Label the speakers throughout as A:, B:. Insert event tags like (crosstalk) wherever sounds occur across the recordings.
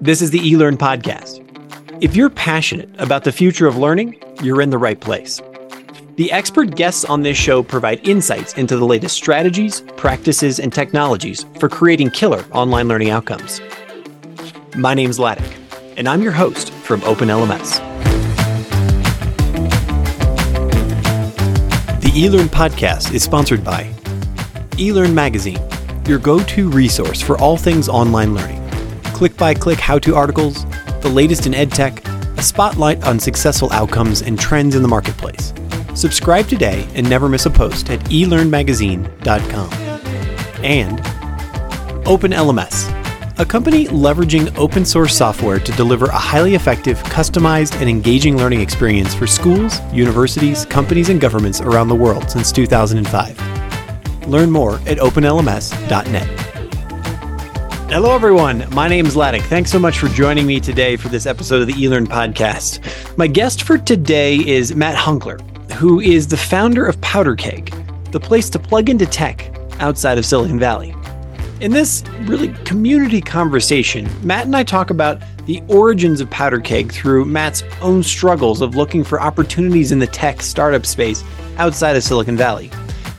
A: This is the eLearn Podcast. If you're passionate about the future of learning, you're in the right place. The expert guests on this show provide insights into the latest strategies, practices, and technologies for creating killer online learning outcomes. My name's Ladek, and I'm your host from OpenLMS. The eLearn Podcast is sponsored by eLearn Magazine, your go to resource for all things online learning. Click by click how to articles, the latest in EdTech, a spotlight on successful outcomes and trends in the marketplace. Subscribe today and never miss a post at elearnmagazine.com. And OpenLMS, a company leveraging open source software to deliver a highly effective, customized, and engaging learning experience for schools, universities, companies, and governments around the world since 2005. Learn more at openlms.net. Hello, everyone. My name is Ladek. Thanks so much for joining me today for this episode of the eLearn podcast. My guest for today is Matt Hunckler, who is the founder of PowderKeg, the place to plug into tech outside of Silicon Valley. In this really community conversation, Matt and I talk about the origins of PowderKeg through Matt's own struggles of looking for opportunities in the tech startup space outside of Silicon Valley,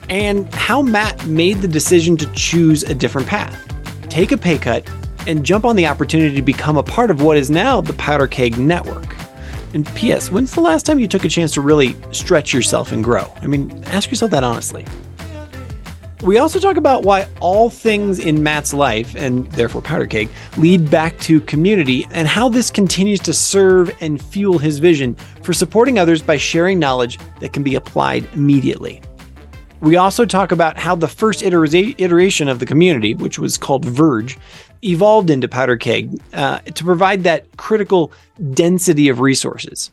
A: and how Matt made the decision to choose a different path take a pay cut, and jump on the opportunity to become a part of what is now the PowderKeg network. And P.S., when's the last time you took a chance to really stretch yourself and grow? I mean, ask yourself that honestly. We also talk about why all things in Matt's life, and therefore Powder PowderKeg, lead back to community and how this continues to serve and fuel his vision for supporting others by sharing knowledge that can be applied immediately. We also talk about how the first iteration of the community, which was called Verge, evolved into PowderKeg uh, to provide that critical density of resources,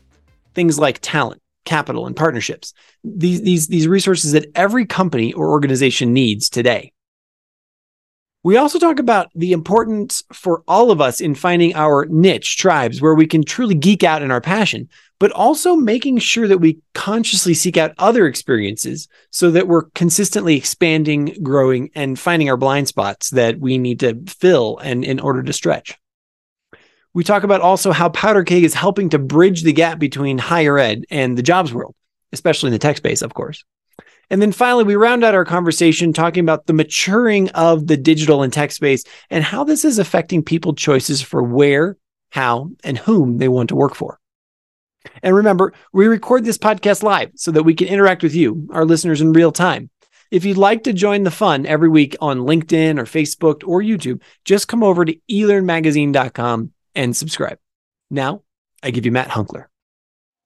A: things like talent, capital, and partnerships. These, these, these resources that every company or organization needs today. We also talk about the importance for all of us in finding our niche tribes where we can truly geek out in our passion, but also making sure that we consciously seek out other experiences so that we're consistently expanding, growing, and finding our blind spots that we need to fill and in order to stretch. We talk about also how powder PowderKeg is helping to bridge the gap between higher ed and the jobs world, especially in the tech space, of course. And then finally, we round out our conversation talking about the maturing of the digital and tech space and how this is affecting people choices for where, how, and whom they want to work for. And remember, we record this podcast live so that we can interact with you, our listeners, in real time. If you'd like to join the fun every week on LinkedIn or Facebook or YouTube, just come over to elearnmagazine.com and subscribe. Now, I give you Matt Hunckler.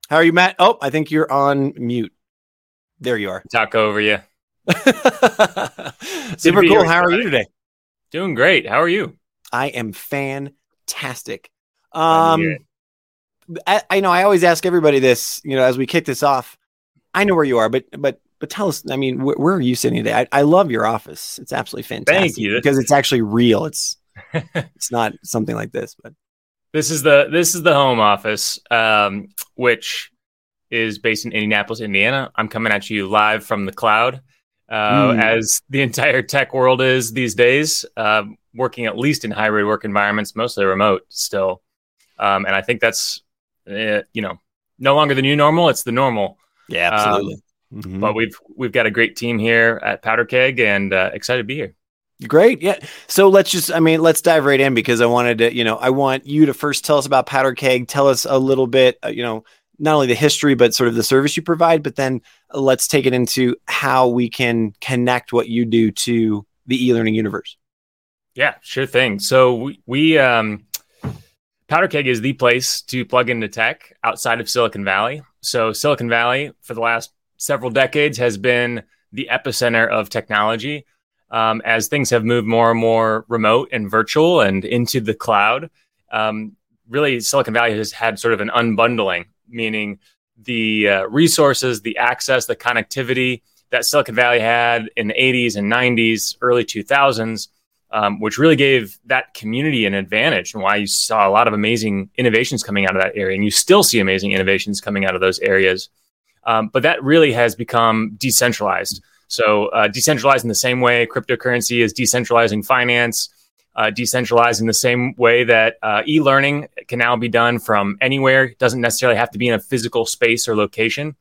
A: How are you, Matt? Oh, I think you're on mute. There you are.
B: Talk over you. (laughs)
A: Super cool. How are you today?
B: Doing great. How are you?
A: I am fantastic. Um, I, I, know I always ask everybody this, you know, as we kick this off. I know where you are, but but but tell us. I mean, wh- where are you sitting today? I, I love your office. It's absolutely fantastic.
B: Thank you.
A: Because it's actually real. It's (laughs) it's not something like this, but
B: this is the this is the home office, um, which is based in Indianapolis, Indiana. I'm coming at you live from the cloud, uh, mm. as the entire tech world is these days, uh, working at least in hybrid work environments, mostly remote still. Um, and I think that's, uh, you know, no longer the new normal; it's the normal.
A: Yeah, absolutely.
B: Um, mm-hmm. But we've we've got a great team here at Powder Keg, and uh, excited to be here.
A: Great. Yeah. So let's just, I mean, let's dive right in because I wanted to, you know, I want you to first tell us about Powder Keg. Tell us a little bit, uh, you know, not only the history but sort of the service you provide but then let's take it into how we can connect what you do to the e-learning universe.
B: Yeah sure thing. So we, we um powderkeg is the place to plug into tech outside of silicon valley. So silicon valley for the last several decades has been the epicenter of technology um, as things have moved more and more remote and virtual and into the cloud. Um, really silicon valley has had sort of an unbundling meaning the uh, resources, the access, the connectivity that Silicon Valley had in the 80s and 90s, early 2000s, um, which really gave that community an advantage and why you saw a lot of amazing innovations coming out of that area. And you still see amazing innovations coming out of those areas. Um, but that really has become decentralized. So, uh, decentralized in the same way cryptocurrency is decentralizing finance. Uh, decentralized in the same way that uh, e-learning can now be done from anywhere. It doesn't necessarily have to be in a physical space or location.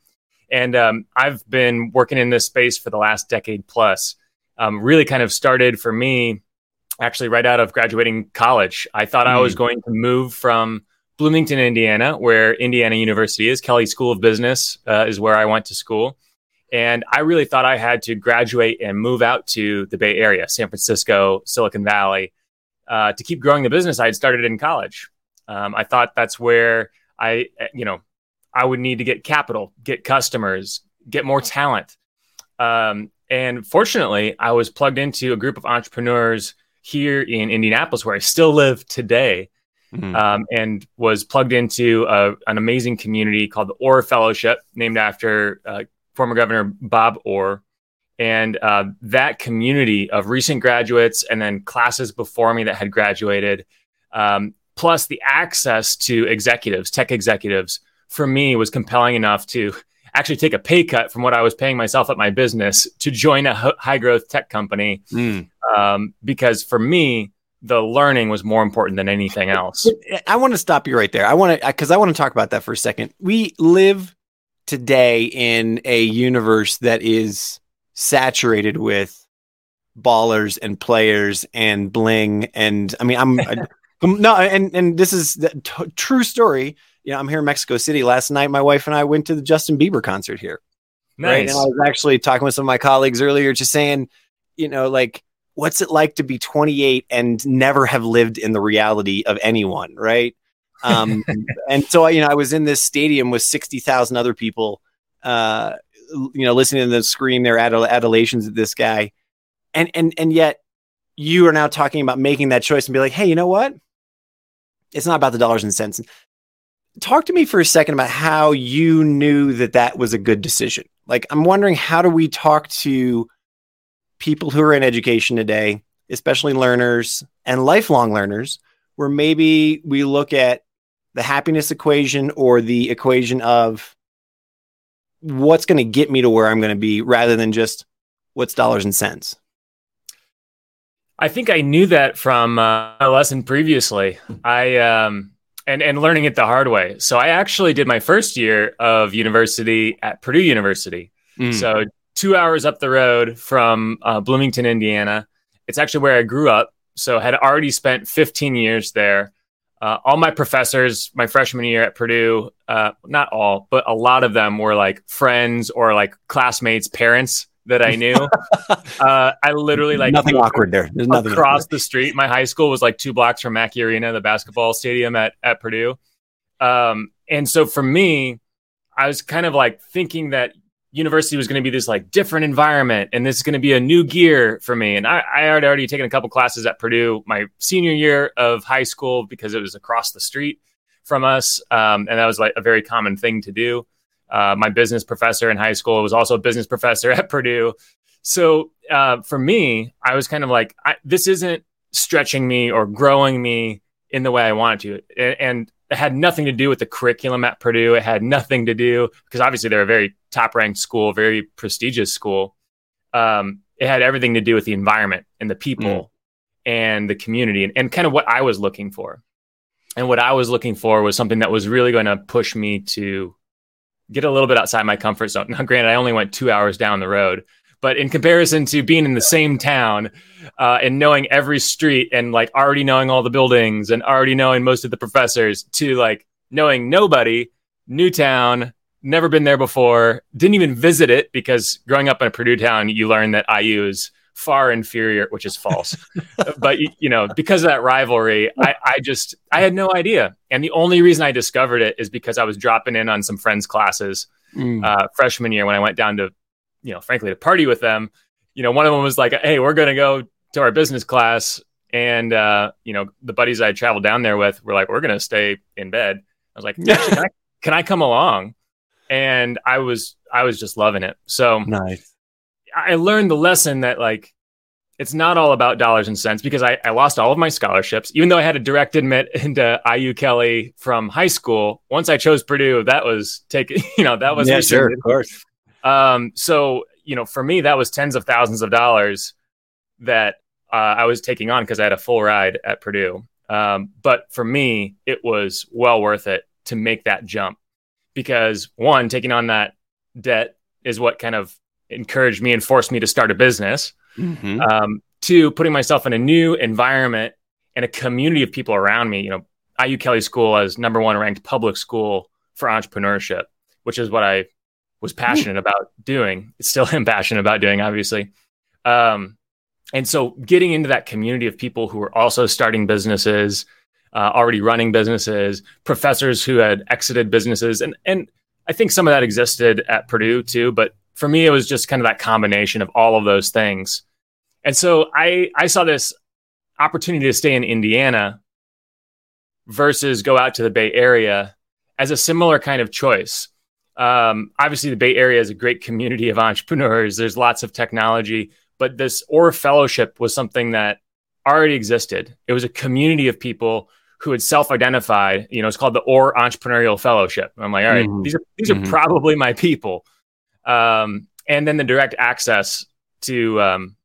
B: And um, I've been working in this space for the last decade plus. Um, really, kind of started for me actually right out of graduating college. I thought mm. I was hmm. going to move from Bloomington, Indiana, where Indiana University is. Kelley School of Business uh, is where I went to school. And I really thought I had to graduate and move out to the Bay Area, San Francisco, Silicon Valley, uh, to keep growing the business I had started in college. Um, I thought that's where I, you know, I would need to get capital, get customers, get more talent. Um, and fortunately, I was plugged into a group of entrepreneurs here in Indianapolis, where I still live today, mm-hmm. um, and was plugged into a, an amazing community called the Orr Fellowship, named after uh, former Governor Bob Orr. And uh, that community of recent graduates and then classes before me that had graduated, um, plus the access to executives, tech executives, for me was compelling enough to actually take a pay cut from what I was paying myself at my business to join a high growth tech company. Mm. Um, because for me, the learning was more important than anything else.
A: I want to stop you right there. I want to, because I want to talk about that for a second. We live today in a universe that is saturated with ballers and players and bling. And I mean, I'm, (laughs) no, and, and this is the t- true story you know, I'm here in Mexico City. Last night, my wife and I went to the Justin Bieber concert here.
B: Nice. Right?
A: And I was actually talking with some of my colleagues earlier, just saying, you know, like, what's it like to be 28 and never have lived in the reality of anyone, right? Um, (laughs) and so, you know, I was in this stadium with 60,000 other people, uh, you know, listening to them scream their adul- adulations of this guy. And, and, and yet you are now talking about making that choice and be like, hey, you know what? It's not about the dollars and cents talk to me for a second about how you knew that that was a good decision. Like, I'm wondering how do we talk to people who are in education today, especially learners and lifelong learners, where maybe we look at the happiness equation or the equation of what's going to get me to where I'm going to be rather than just what's dollars and cents.
B: I think I knew that from uh, a lesson previously. I um, and and learning it the hard way. So I actually did my first year of university at Purdue University. Mm. So two hours up the road from uh, Bloomington, Indiana. It's actually where I grew up. So had already spent 15 years there. Uh, all my professors, my freshman year at Purdue, uh, not all, but a lot of them were like friends or like classmates' parents that I knew. (laughs) uh, I literally like
A: nothing awkward there.
B: There's nothing across awkward. the street. My high school was like two blocks from Mackey Arena, the basketball stadium at at Purdue. Um, and so for me, I was kind of like thinking that university was going to be this like different environment and this is going to be a new gear for me. And I, I had already taken a couple classes at Purdue my senior year of high school because it was across the street from us. Um, and that was like a very common thing to do. Uh, my business professor in high school was also a business (laughs) professor at Purdue. So uh, for me, I was kind of like, I, this isn't stretching me or growing me in the way I wanted to. And, and it had nothing to do with the curriculum at Purdue. It had nothing to do because obviously they're a very top ranked school, very prestigious school. Um, it had everything to do with the environment and the people mm. and the community and, and kind of what I was looking for. And what I was looking for was something that was really going to push me to get a little bit outside my comfort zone. (laughs) Now, granted, I only went two hours down the road, but in comparison to being in the same town uh, and knowing every street and like already knowing all the buildings and already knowing most of the professors to like knowing nobody, new town, never been there before, didn't even visit it because growing up in a Purdue town, you learn that IU is far inferior, which is false. (laughs) but you know, because of that rivalry, I, I just I had no idea, and the only reason I discovered it is because I was dropping in on some friends' classes mm. uh, freshman year when I went down to, you know, frankly, to party with them. You know, one of them was like, "Hey, we're gonna go to our business class," and uh, you know, the buddies I traveled down there with were like, "We're gonna stay in bed." I was like, can, I, (laughs) "Can I come along?" And I was I was just loving it. So
A: nice.
B: I learned the lesson that like it's not all about dollars and cents because I, I lost all of my scholarships, even though I had a direct admit (laughs) into IU Kelley from high school. Once I chose Purdue, that was taken, (laughs) you know, that was
A: yeah, sure, of course.
B: Um, so you know, for me, that was tens of thousands of dollars that uh, I was taking on because I had a full ride at Purdue. Um, but for me, it was well worth it to make that jump because one, taking on that debt is what kind of encouraged me and forced me to start a business. Mm-hmm. Um, two, putting myself in a new environment and a community of people around me. You know, IU Kelley School as number one ranked public school for entrepreneurship, which is what I was passionate mm. about doing. Still (laughs) am passionate about doing, obviously. Um, and so getting into that community of people who are also starting businesses, uh, already running businesses, professors who had exited businesses, and and I think some of that existed at Purdue too. But for me, it was just kind of that combination of all of those things. And so I I saw this opportunity to stay in Indiana versus go out to the Bay Area as a similar kind of choice. Um, obviously, the Bay Area is a great community of (laughs) entrepreneurs. There's lots of technology, but this Orr Fellowship was something that already existed. It was a community of people who had self-identified. You know, it's called the Orr Entrepreneurial Fellowship. I'm like, all right, mm-hmm. these are these mm-hmm. are probably my people. Um, and then the direct access to um,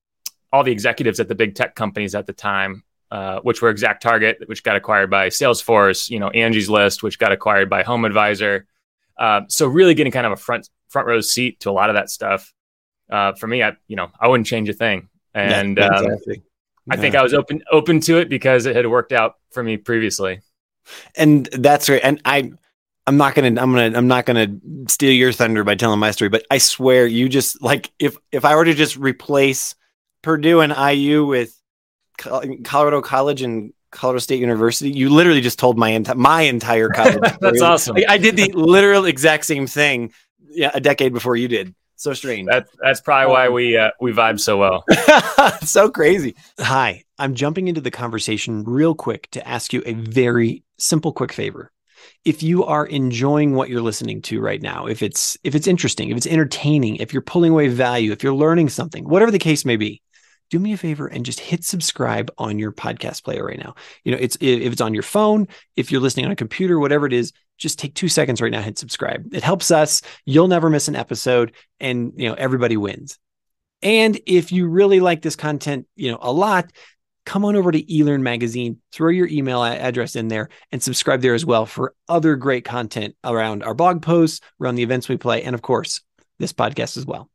B: all the executives at the big tech companies at the time, uh, which were Exact Target, which got acquired by Salesforce. You know, Angie's List, which got acquired by Home Advisor. Uh, so really getting kind of a front front row seat to a lot of that stuff uh, for me, I you know I wouldn't change a thing, and yeah, um, yeah. I think I was open open to it because it had worked out for me previously.
A: And that's right. And I I'm not gonna I'm gonna I'm not gonna steal your thunder by telling my story, but I swear you just like if if I were to just replace Purdue and IU with Colorado College and Colorado State University, you literally just told my entire my entire college. (laughs)
B: That's awesome.
A: I, I did the literal exact same thing, yeah, a decade before you did. So strange.
B: That's that's probably why we uh, we vibe so well. (laughs)
A: so crazy.
C: Hi, I'm jumping into the conversation real quick to ask you a very simple, quick favor. If you are enjoying what you're listening to right now, if it's if it's interesting, if it's entertaining, if you're pulling away value, if you're learning something, whatever the case may be, do me a favor and just hit subscribe on your podcast player right now. You know, it's if it's on your phone, if you're listening on a computer, whatever it is, just take two seconds right now, hit subscribe. It helps us. You'll never miss an episode, and you know everybody wins. And if you really like this content, you know a lot, come on over to eLearn Magazine, throw your email address in there, and subscribe there as well for other great content around our blog posts, around the events we play, and of course this podcast as well.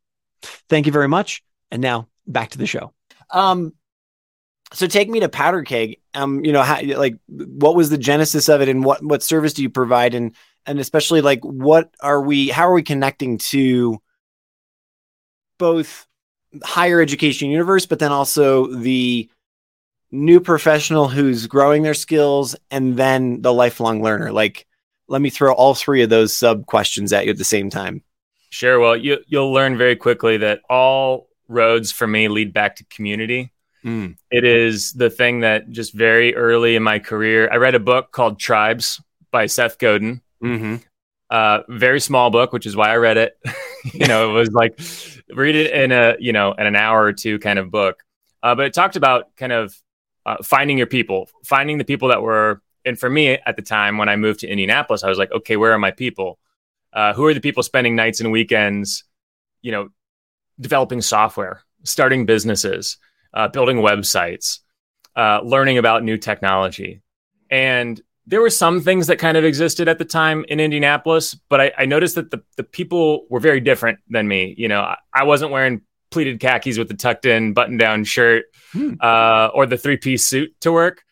C: Thank you very much. And now back to the show.
A: Um, so take me to powder keg. Um you know how like what was the genesis of it and what what service do you provide? And and especially like what are we how are we connecting to both higher education universe but then also the new professional who's growing their skills and then the lifelong learner? Like let me throw all three of those sub questions at you at the same time.
B: Sure. Well you you'll learn very quickly that all roads for me lead back to community Mm. It is the thing that just very early in my career, I read a book called Tribes by Seth Godin. Mm-hmm. Uh, very small book, which is why I read it. (laughs) you know, it was like read it in a you know in an hour or two kind of book. Uh, but it talked about kind of uh, finding your people, finding the people that were. And for me at the time when I moved to Indianapolis, I was like, okay, where are my people? Uh, who are the people spending nights and weekends? You know, developing software, starting businesses uh, building websites, uh, learning about new technology. And there were some things that kind of existed at the time in Indianapolis, but I, I noticed that the, the people were very different than me. You know, I, I wasn't wearing pleated khakis with the tucked in button down shirt hmm. uh, or the three piece suit to work.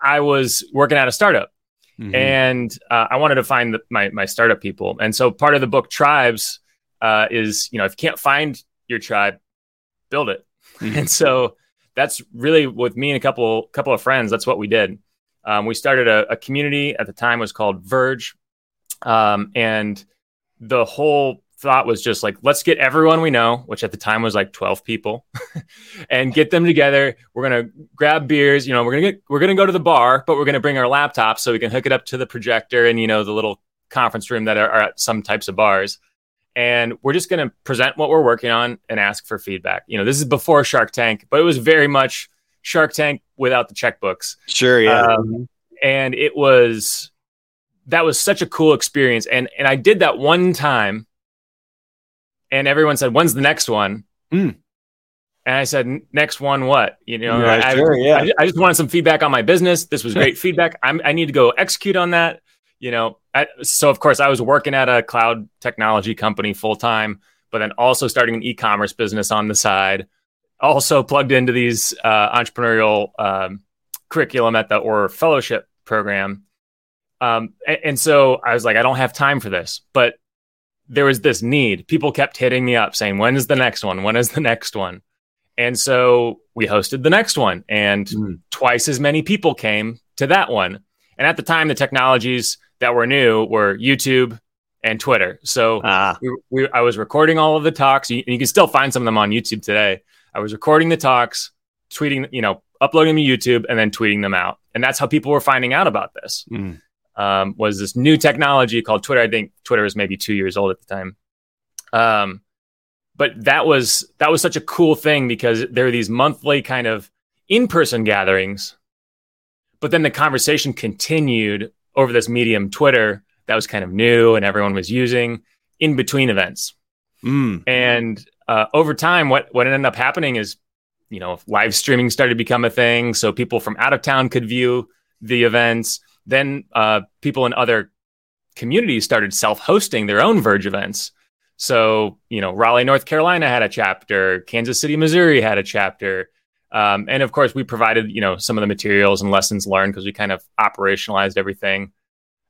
B: I was working at a startup. Mm-hmm. And uh, I wanted to find the, my my startup people, and so part of the book Tribes uh, is you know if you can't find your tribe, build it. (laughs) Mm-hmm. And so that's really with me and a couple couple of friends. That's what we did. Um, we started a, a, community at the time was called Verge, um, and the whole thought was just like let's get everyone we know, which at the time was like twelve people, (laughs) and get them together. We're gonna grab beers. You know, we're gonna get, we're gonna go to the bar, but we're gonna bring our laptops so we can hook it up to the projector and you know the little conference room that are, are at some types of bars and we're just going to present what we're working on and ask for feedback. You know, this is before Shark Tank, but it was very much Shark Tank without the checkbooks.
A: Sure, yeah. Um,
B: and it was that was such a cool experience, and and I did that one time, and everyone said, "When's the next one?" Mm. And I said, next one, what? You know,
A: Yeah,
B: I,
A: sure, yeah.
B: I, I just wanted some feedback on my business. This was great (laughs) feedback. I'm, I need to go execute on that. You know, I, so of course I was working at a cloud technology company full time, but then also starting an e-commerce business on the side. Also plugged into these uh, entrepreneurial um, curriculum at the Orr fellowship program. Um, and, and so I was like, I don't have time for this, but there was this need. People kept hitting me up saying, when is the next one? When is the next one? And so we hosted the next one, and
A: Mm.
B: twice as many people came to that one. And at the time, the technologies that were new were YouTube and Twitter. So
A: Ah,
B: we, we, I was recording all of the talks. You, you can still find some of them on YouTube today. I was recording the talks, tweeting, you know, uploading them to YouTube, and then tweeting them out. And that's how people were finding out about this.
A: mm.
B: Um, was this new technology called Twitter? I think Twitter was maybe two years old at the time. Um, but that was that was such a cool thing because there were these monthly kind of in-person gatherings, but then the conversation continued over this medium Twitter that was kind of new and everyone was using in between events.
A: Mm.
B: And uh, over time, what what ended up happening is, you know, live streaming started to become a thing, so people from out of town could view the events. Then uh, people in other communities started self-hosting their own Verge events. So you know, Raleigh, North Carolina had a chapter, Kansas City, Missouri had a chapter, um, and of course, we provided you know some of the materials and lessons learned because we kind of operationalized everything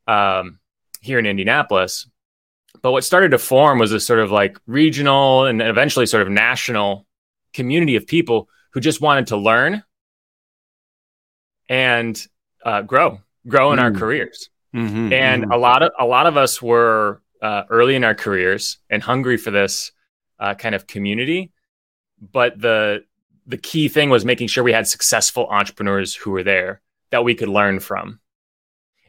B: um, here in Indianapolis. But what started to form was a sort of like regional and eventually sort of national community of people who just wanted to learn and uh, grow, grow in our
A: Mm.
B: careers.
A: Mhm,
B: And
A: mhm.
B: a lot of a lot of us were uh, early in our careers and hungry for this uh, kind of community. But the the key thing was making sure we had successful entrepreneurs who were there that we could learn from.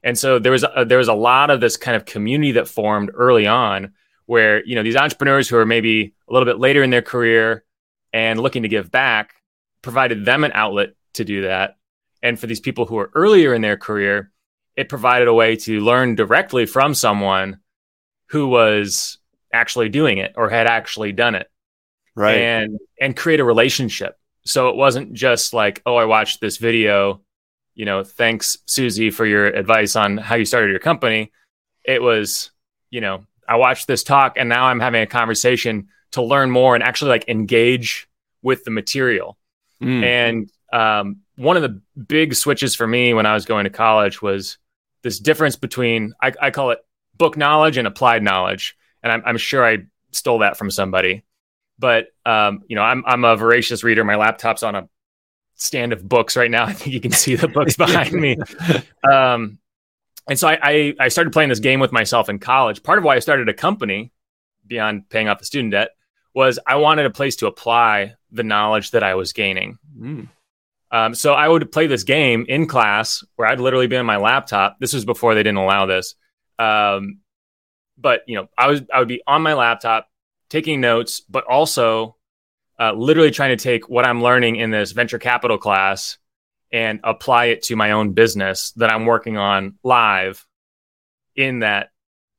B: And so there was a, there was a lot of this kind of community that formed early on, where you know these entrepreneurs who are maybe a little bit later in their career and looking to give back provided them an outlet to do that. And for these people who are earlier in their career, it provided a way to learn directly from someone who was actually doing it or had actually done it
A: right.
B: and and create a relationship so it wasn't just like oh i watched this video you know thanks susie for your advice on how you started your company it was you know i watched this talk and now i'm having a conversation to learn more and actually like engage with the material
A: Mm.
B: and um, one of the big switches for me when I was going to college was this difference between I, I call it book knowledge and applied knowledge. And I'm, I'm sure I stole that from somebody. But um, you know, I'm I'm a voracious reader. My laptop's on a stand of books right now. (laughs) I think you can see the books behind me. (laughs) Um, and so I, I I started playing this game with myself in college. Part of why I started a company beyond paying off the student debt was I wanted a place to apply the knowledge that I was gaining.
A: Mm.
B: Um, so I would play this game in class where I'd literally be on my laptop. This was before they didn't allow this. Um, but you know, I was I would be on my laptop taking notes, but also uh, literally trying to take what I'm learning in this venture capital class and apply it to my own business that I'm working on live in that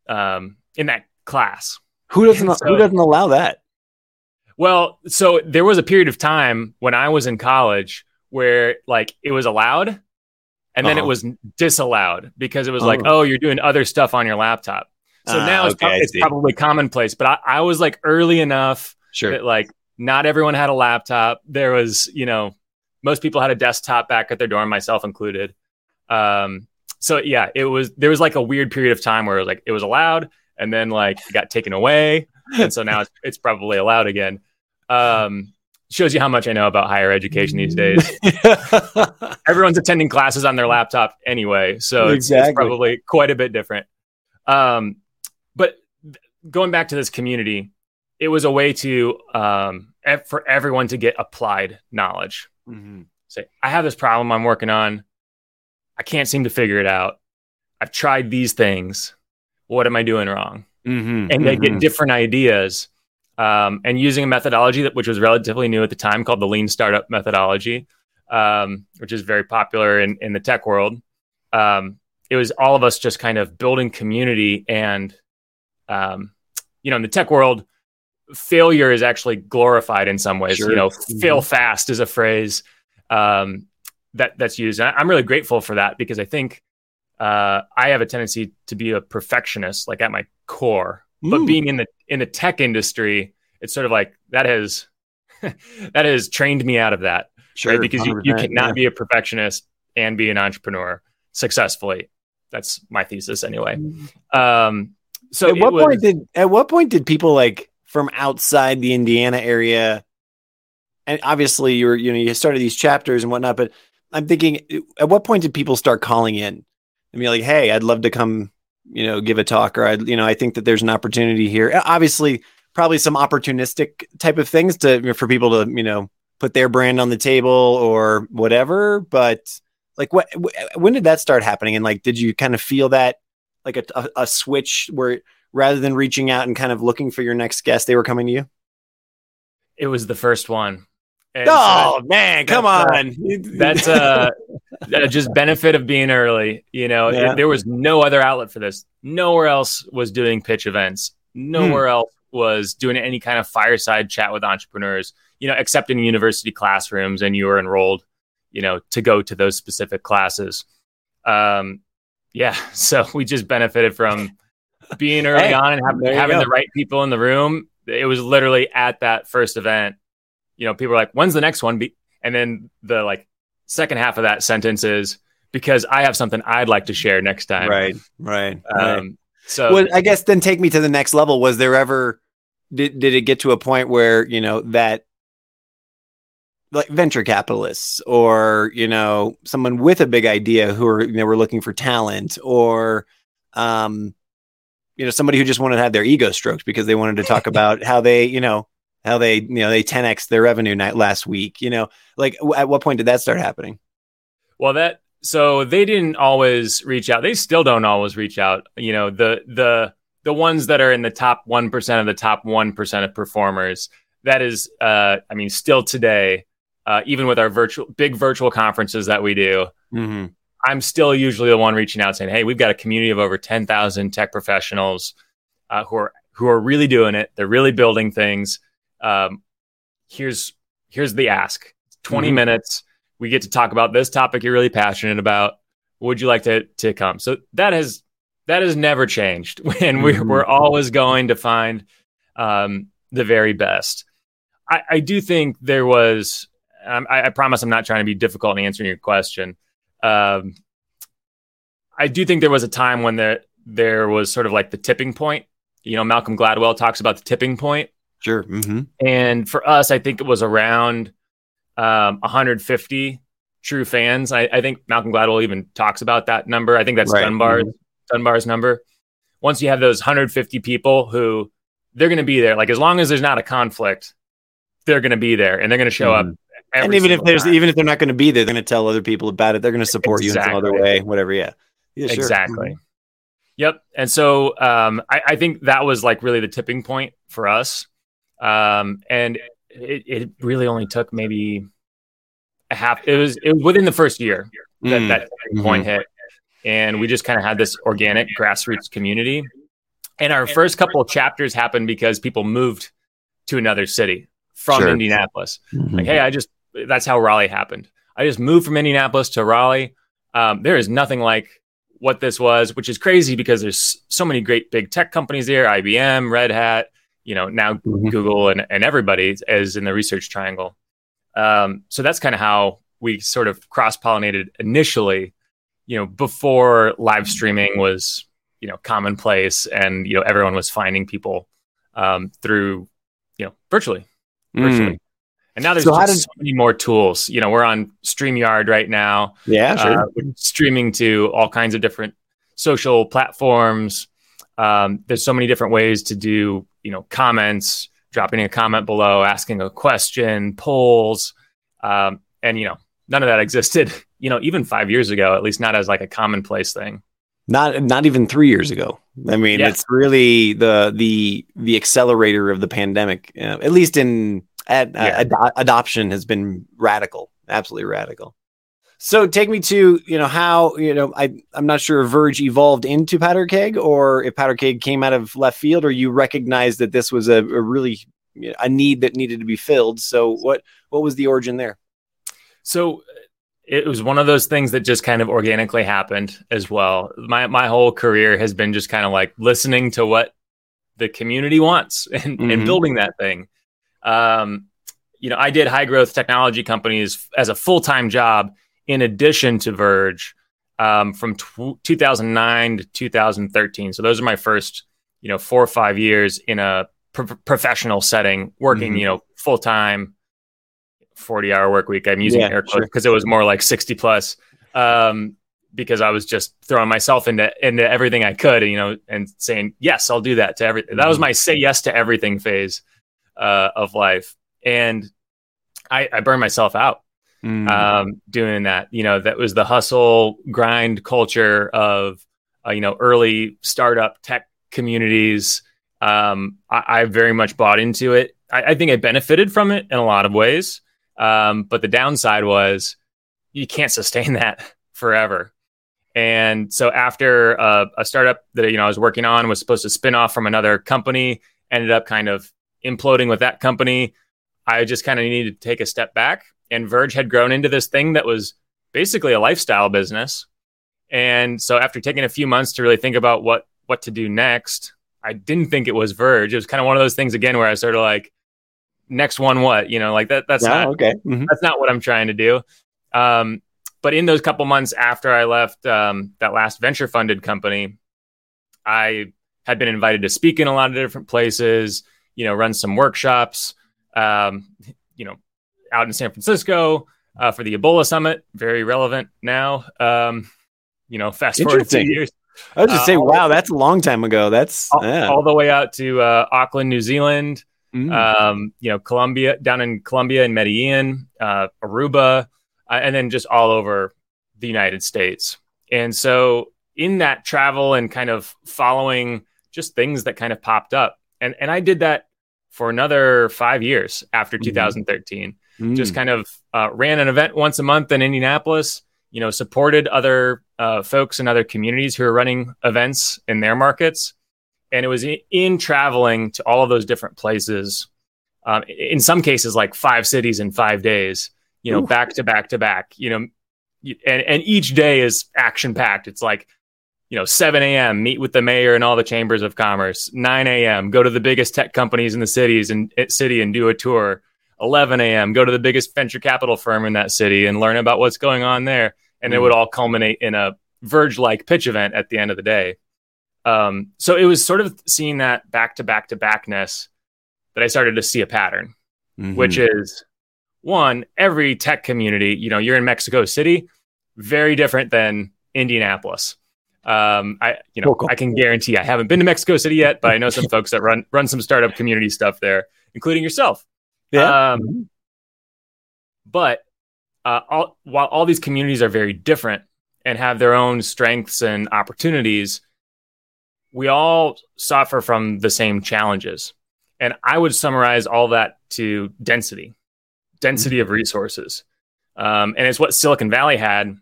B: um, in that class.
A: Who doesn't
B: so-
A: who doesn't allow that?
B: Well, so there was a period of time when I was in college where like it was allowed and then it
A: Uh-huh.
B: was disallowed because it was like,
A: Oh.
B: oh, you're doing other stuff on your laptop. So
A: Ah,
B: now it's,
A: okay, I
B: prob- it's probably commonplace, but I, I was like early enough
A: Sure.
B: that like not everyone had a laptop. There was, you know, most people had a desktop back at their dorm, myself included. Um, so yeah, it was there was like a weird period of time where it was like it was allowed and then like it got taken away. And so now it's it's probably allowed again. Um, shows you how much I know about higher education these days. (laughs) Everyone's attending classes on their laptop anyway, so it's, it's probably quite a bit different. Um, going back to this community, it was a way to um, for everyone to get applied knowledge.
A: Mhm.
B: Say, I have this problem I'm working on. I can't seem to figure it out. I've tried these things. What am I doing wrong?
A: Mhm.
B: and they
A: Mhm.
B: get different ideas. Um, and using a methodology that which was relatively new at the time called the lean startup methodology, um, which is very popular in, in the tech world. Um, it was all of us just kind of building community and um, you know in the tech world failure is actually glorified in some ways.
A: Sure.
B: You know,
A: Mhm.
B: fail fast is a phrase um, that that's used. And I- I'm really grateful for that because I think uh, I have a tendency to be a perfectionist, like at my core. But
A: Mm.
B: being in the in the tech industry, it's sort of like that has (laughs) that has trained me out of that
A: Sure,
B: right? Because you, you cannot
A: yeah.
B: be a perfectionist and be an entrepreneur successfully. That's my thesis anyway. Um, so
A: at what
B: was-
A: point did at what point did people like from outside the Indiana area and obviously you were you know you started these chapters and whatnot but I'm thinking at what point did people start calling in and be like hey I'd love to come you know give a talk or I you know I think that there's an opportunity here. Obviously probably some opportunistic type of things to for people to you know put their brand on the table or whatever but like what when did that start happening? And like did you kind of feel that like a, a, a switch where rather than reaching out and kind of looking for your next guest, they were coming to you?
B: it was the first one. And
A: oh man, come
B: uh,
A: on!
B: that's uh, (laughs) uh, just benefit of being early. You know,
A: Yeah.
B: There was no other outlet for this. Nowhere else was doing pitch events. Nowhere
A: Hmm.
B: else was doing any kind of fireside chat with entrepreneurs. You know, except in university classrooms, and you were enrolled. You know, to go to those specific classes. Um, yeah, (laughs) so we just benefited from being early
A: Hey,
B: on and have, having the right people in the room. It was literally at that first event. You know, people were like, "When's the next one?" Be- and then the like second half of that sentence is because I have something I'd like to share next time.
A: right, right. right.
B: Um, so
A: well, I guess then take me to the next level. Was there ever did did it get to a point where you know that like venture capitalists or you know someone with a big idea who are you know were looking for talent or um you know somebody who just wanted to have their ego stroked because they wanted to talk (laughs) about how they you know how they you know they 10x their revenue night last week you know like w- at what point did that start happening
B: Well, that so they didn't always reach out. They still don't always reach out. You know, the the the ones that are in the top one percent of the top one percent of performers. That is, uh, I mean, still today, uh, even with our virtual big virtual conferences that we do,
A: mm-hmm.
B: I'm still usually the one reaching out saying, "Hey, we've got a community of over ten thousand tech professionals uh, who are who are really doing it. They're really building things. Um, here's here's the ask: 20
A: Mhm.
B: minutes. We get to talk about this topic you're really passionate about. Would you like to to come? So that has that has never changed, (laughs) and we're
A: Mhm.
B: we're always going to find um, the very best. I, I do think there was. Um, I, I promise I'm not trying to be difficult in answering your question. Um, I do think there was a time when there there was sort of like the tipping point. You know, Malcolm Gladwell talks about the tipping point,
A: sure mm-hmm.
B: and for us, I think it was around um, 150 true fans. I, I think Malcolm Gladwell even talks about that number. I think that's
A: Right.
B: Dunbar's Dunbar's number. Once you have those 150 people who they're going to be there, like as long as there's not a conflict, they're going to be there and they're going to show up.
A: And even if there's
B: time.
A: even if they're not going to be there, they're going to tell other people about it. They're going to support you in some other way, whatever. Yeah, yeah, sure.
B: Exactly. Yep. And so um, I, I think that was like really the tipping point for us. Um, and it, it really only took maybe a half. It was it was within the first year that
A: Mm.
B: that tipping point hit, and we just kind of had this organic grassroots community. And our first couple of chapters happened because people moved to another city from
A: Sure.
B: Indianapolis
A: Mhm.
B: like hey i just that's how raleigh happened i just moved from indianapolis to raleigh um, there is nothing like what this was which is crazy because there's so many great big tech companies there ibm red hat you know now
A: Mhm.
B: google and, and everybody is in the research triangle um, so that's kind of how we sort of cross-pollinated initially you know before live streaming was you know commonplace and you know everyone was finding people um, through you know virtually virtually.
A: Mm.
B: And now there's
A: So
B: just so many more tools. You know, we're on StreamYard right now,
A: Yeah, sure.
B: uh, streaming to all kinds of different social platforms. Um, there's so many different ways to do, you know, comments, dropping a comment below, asking a question, polls, um, and you know, none of that existed. (laughs) You know, even five years ago, at least not as like a commonplace thing.
A: not not even three years ago. I mean,
B: Yeah.
A: it's really the the the accelerator of the pandemic. Uh, at least in ad, uh,
B: Yeah.
A: ado- adoption has been radical, absolutely radical. So take me to you know how you know I I'm not sure if Verge evolved into Powder Keg or if Powder Keg came out of left field or you recognized that this was a, a really you know, a need that needed to be filled. So what what was the origin there?
B: So it was one of those things that just kind of organically happened as well. My my whole career has been just kind of like listening to what the community wants and, mm-hmm. and building that thing. Um, you know, I did high growth technology companies as a full time job in addition to Verge um, from tw- 2009 to 2013. So those are my first, you know, four or five years in a pro- professional setting, working, mm-hmm. you know, full time 40 hour work week. I'm using yeah, air quotes because sure. it was more like 60 plus. Um, because I was just throwing myself into into everything I could, you know, and saying yes, I'll do that to everything. That was mm-hmm. my say yes to everything phase uh, of life, and I, I burned myself out mm. um, doing that. You know, that was the hustle grind culture of uh, you know early startup tech communities. Um, I, I, very much bought into it. I, I think I benefited from it in a lot of ways. Um, but the downside was you can't (laughs) sustain that forever. And so after uh, a startup that you know I was working on was supposed to spin off from another company, ended up kind of imploding with that company. I just kind of needed to take a step back. And Verge had grown into this thing that was basically a lifestyle business. And so after taking a few months to really think about what what to do next, I didn't think it was Verge. It was kind of one of those things again where I sort of like next one what you know like that that's yeah, not okay mm-hmm. that's not what i'm trying to do um, but in those couple months after i left um, that last venture funded company i had been invited to speak in a lot of different places you know run some workshops um, you know out in san francisco uh, for the ebola summit very relevant now um, you know fast forward two years
A: I was just uh, say, wow, that's a long time ago. That's
B: all, yeah. all the way out to uh, Auckland, New Zealand, Mm. Um, you know, Colombia, down in Colombia and Medellin, uh, Aruba, uh, and then just all over the United States. And so, in that travel and kind of following just things that kind of popped up, and and I did that for another five years after mm-hmm. 2013. Mm. Just kind of uh, ran an event once a month in Indianapolis. You know, supported other uh, folks in other communities who are running events in their markets and it was in, traveling to all of those different places. Um, in some cases, like five cities in five days. You know, Ooh. back to back to back. You know, and and each day is action packed. It's like you know, 7 a.m. meet with the mayor and all the chambers of commerce. 9 a.m. go to the biggest tech companies in the cities and eh, city and do a tour. 11 a.m. go to the biggest venture capital firm in that city and learn about what's going on there. And mm. it would all culminate in a Verge like pitch event at the end of the day. Um, so it was sort of seeing that back to back to backness that I started to see a pattern, mm-hmm. which is one, every tech community, you know, you're in Mexico City, very different than Indianapolis. Um, I, you know. I can guarantee I haven't been to Mexico City yet, but I know some (laughs) folks that run run some startup community stuff there, including yourself. Yeah. Um, mm-hmm. but uh, all, while all these communities are very different and have their own strengths and opportunities, we all suffer from the same challenges. And I would summarize all that to density, density mm-hmm. of resources. Um, and it's what Silicon Valley had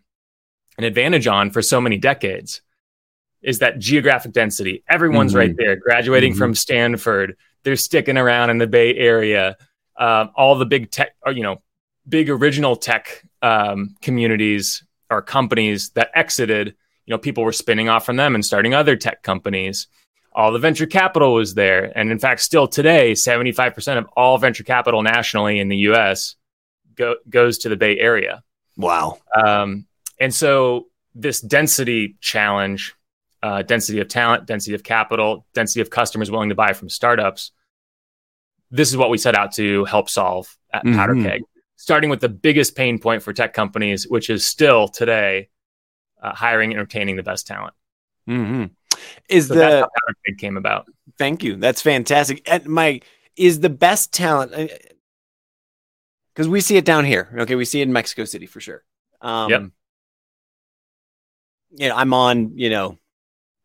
B: an advantage on for so many decades is that geographic density. Everyone's mm-hmm. right there, graduating mm-hmm. from Stanford. They're sticking around in the Bay Area. Uh, all the big tech, or, you know, big original tech um, communities or companies that exited you know, people were spinning off from them and starting other tech companies. All the venture capital was there. And in fact, still today, 75% of all venture capital nationally in the US go, goes to the Bay Area.
A: Wow.
B: Um, and so this density challenge, uh, density of talent, density of capital, density of customers willing to buy from startups, this is what we set out to help solve at mm-hmm. Powder Keg, starting with the biggest pain point for tech companies, which is still today uh, hiring and retaining the best talent.
A: Mm-hmm. Is so the
B: it came about?
A: Thank you. That's fantastic. And my is the best talent because uh, we see it down here. Okay, we see it in Mexico City for sure. Um, yep. You know, I'm on you know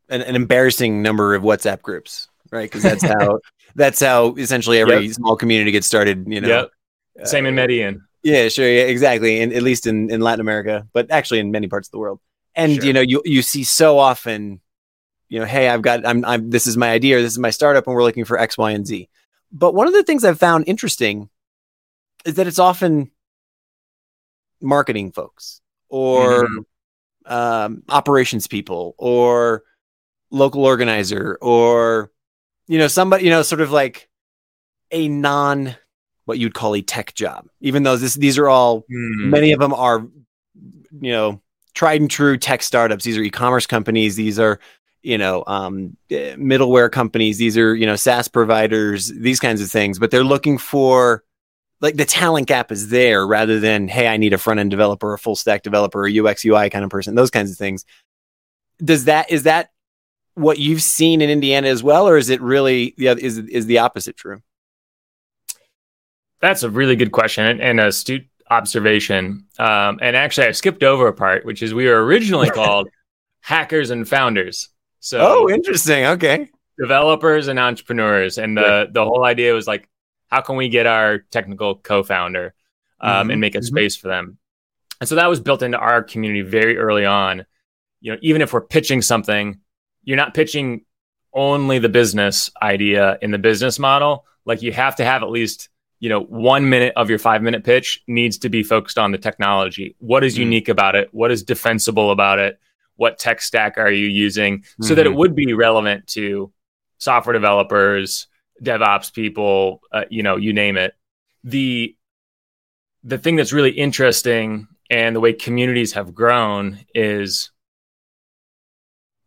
A: an, an embarrassing number of WhatsApp groups, right? Because that's how (laughs) that's how essentially every yep. small community gets started. You know, yep.
B: same in Medellin.
A: Yeah, sure, yeah, exactly, and at least in in Latin America, but actually in many parts of the world and sure. you know you you see so often you know hey i've got i'm i'm this is my idea or this is my startup and we're looking for x y and z but one of the things I've found interesting is that it's often marketing folks or mm-hmm. um, operations people or local organizer or you know somebody you know sort of like a non what you'd call a tech job even though this these are all mm. many of them are you know tried and true tech startups. These are e-commerce companies. These are you know um, eh, middleware companies. These are you know saas providers these kinds of things. But they're looking for like the talent gap is there rather than hey i need a front end developer a full stack developer a ux ui kind of person those kinds of things. Does that is that what you've seen in indiana as well or is it really yeah is is the opposite true
B: that's a really good question and, and astute observation um, and actually i skipped over a part which is we were originally (laughs) called hackers and founders so
A: oh interesting okay
B: developers and entrepreneurs and the the whole idea was like how can we get our technical co-founder um, mm-hmm. and make a mm-hmm. space for them? And so that was built into our community very early on. You know, even if we're pitching something, you're not pitching only the business idea in the business model. Like you have to have at least you know one minute of your five minute pitch needs to be focused on the technology. What is mm-hmm. unique about it? What is defensible about it? What tech stack are you using mm-hmm. so that it mm-hmm. would be relevant to software developers, DevOps people, uh, you know, you name it. The the thing that's really interesting and the way communities have grown is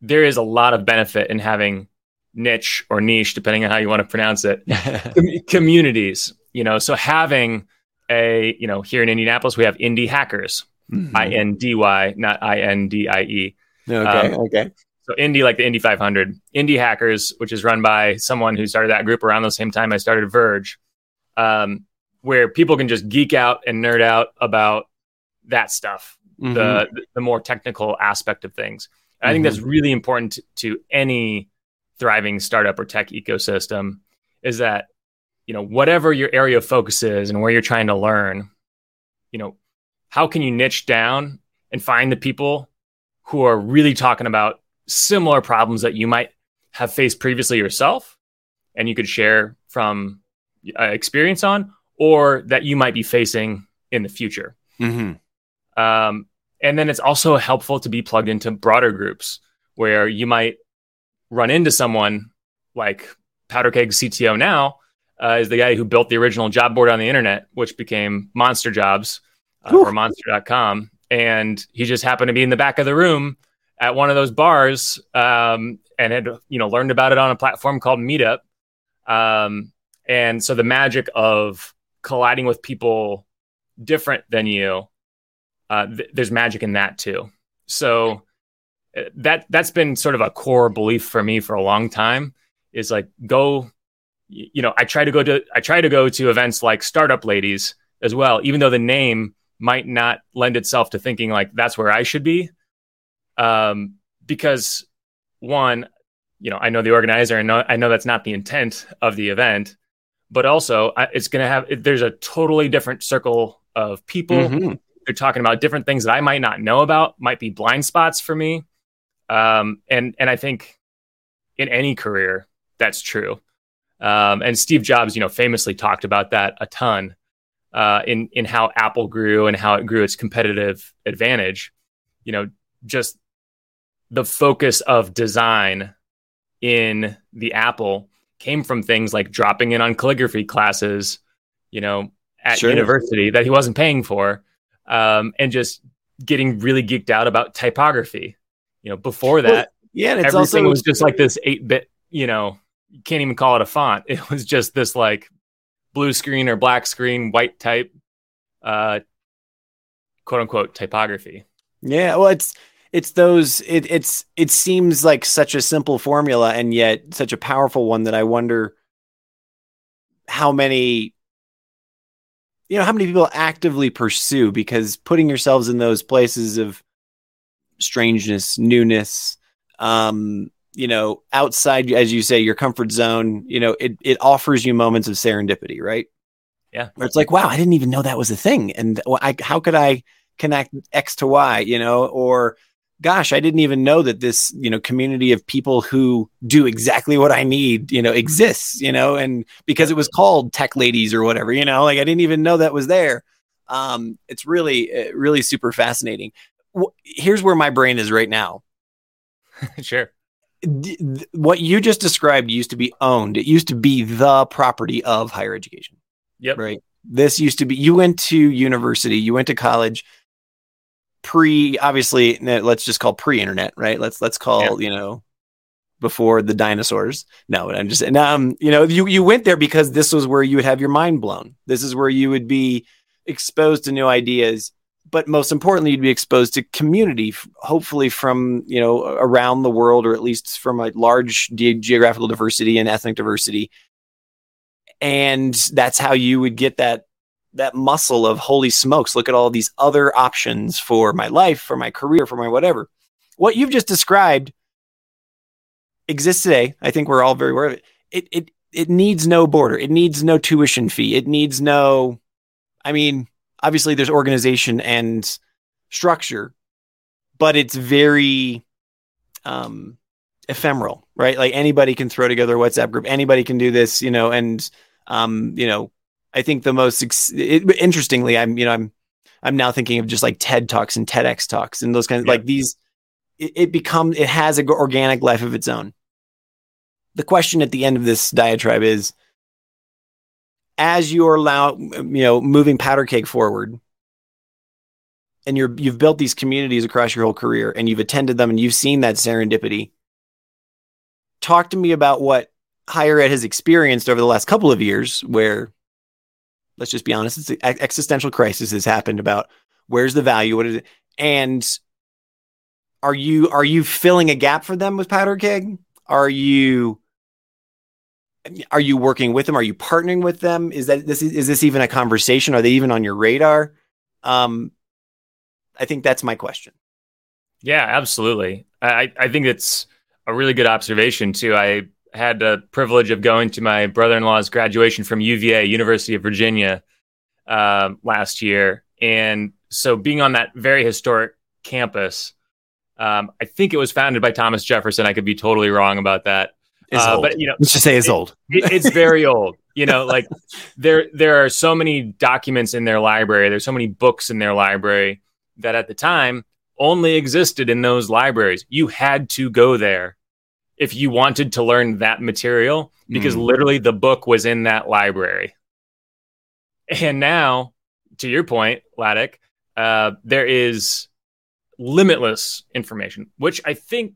B: there is a lot of benefit in having niche or niche, depending on how you want to pronounce it, (laughs) com- communities. You know, so having a you know here in Indianapolis we have Indy Hackers, mm-hmm. I N D Y, not I N D I E.
A: Okay. Um, okay.
B: So Indy, like the Indy 500, Indy Hackers, which is run by someone who started that group around the same time I started Verge, um, where people can just geek out and nerd out about that stuff, mm-hmm. the the more technical aspect of things. And I think that's mm-hmm. really important to, to any thriving startup or tech ecosystem is that you know whatever your area of focus is and where you're trying to learn, you know, how can you niche down and find the people who are really talking about similar problems that you might have faced previously yourself and you could share from uh, experience on or that you might be facing in the future. Mm-hmm. Um, and then it's also helpful to be plugged into broader groups where you might run into someone like PowderKeg CTO now uh, is the guy who built the original job board on the internet, which became Monster Jobs uh, or Monster.com. And he just happened to be in the back of the room at one of those bars um, and had you know learned about it on a platform called Meetup. Um, and so the magic of colliding with people different than you, uh, th- there's magic in that too. So uh, that that's been sort of a core belief for me for a long time. Is like go, you know, I try to go to I try to go to events like Startup Ladies as well, even though the name might not lend itself to thinking like that's where I should be um, because one, you know, I know the organizer, and I know that's not the intent of the event, but also it's going to have there's a totally different circle of people. Mm-hmm. They're talking about different things that I might not know about, might be blind spots for me, um, and and I think in any career that's true. Um, and Steve Jobs, you know, famously talked about that a ton uh, in in how Apple grew and how it grew its competitive advantage. You know, just the focus of design in the Apple came from things like dropping in on calligraphy classes, you know, at sure. university that he wasn't paying for, um, and just getting really geeked out about typography. You know, before that, well,
A: yeah,
B: and everything also, was just like this eight bit. You know, you can't even call it a font. (laughs) It was just this like blue screen or black screen, white type, uh, quote unquote typography.
A: Yeah, well, it's it's those it, it's it seems like such a simple formula and yet such a powerful one that I wonder how many you know how many people actively pursue because putting yourselves in those places of strangeness, newness, um, you know, outside as you say your comfort zone, you know, it it offers you moments of serendipity, right?
B: Yeah.
A: Where it's like, wow, I didn't even know that was a thing and I, how could I connect X to Y, you know, or gosh, I didn't even know that this, you know, community of people who do exactly what I need, you know, exists, you know, and because it was called tech ladies or whatever, you know, like I didn't even know that was there. Um, it's really, uh, really super fascinating. Here's where my brain is right now. (laughs)
B: sure.
A: What you just described used to be owned. It used to be the property of higher education.
B: Yep.
A: Right. This used to be, you went to university, you went to college pre obviously let's just call pre-internet right? Let's let's call yeah. you know before the dinosaurs. No i'm just saying um you know you you went there because this was where you would have your mind blown. This is where you would be exposed to new ideas but most importantly you'd be exposed to community hopefully from you know around the world or at least from a large ge- geographical diversity and ethnic diversity. And that's how you would get that that muscle of holy smokes, look at all these other options for my life, for my career, for my whatever. What you've just described exists today. I think we're all very aware of it. It it it needs no border. It needs no tuition fee. It needs no I mean, obviously there's organization and structure, but it's very um ephemeral, right? Like anybody can throw together a WhatsApp group, anybody can do this, you know, and um, you know, I think the most it, interestingly, I'm you know I'm I'm now thinking of just like TED talks and TEDx talks and those kinds of like these. It, it becomes it has an organic life of its own. The question at the end of this diatribe is, as you're allowed, you know, moving PowderKeg forward, and you're you've built these communities across your whole career, and you've attended them, and you've seen that serendipity. Talk to me about what higher ed has experienced over the last couple of years, where let's just be honest, it's an existential crisis has happened about where's the value, what is it, and are you are you filling a gap for them with PowderKeg? Are you are you working with them? Are you partnering with them? Is that this is this even a conversation? Are they even on your radar? Um, I think that's my question.
B: Yeah, absolutely. I I think it's a really good observation too. I had the privilege of going to my brother-in-law's graduation from UVA, University of Virginia, uh, last year, and so being on that very historic campus, um, I think it was founded by Thomas Jefferson. I could be totally wrong about that.
A: Uh, but you know, let's just say it's
B: it,
A: old.
B: it, it's very old. You know, like there there are so many documents in their library. There's so many books in their library that at the time only existed in those libraries. You had to go there if you wanted to learn that material because mm. literally the book was in that library. And now, to your point, Ladek, uh, there is limitless information, which I think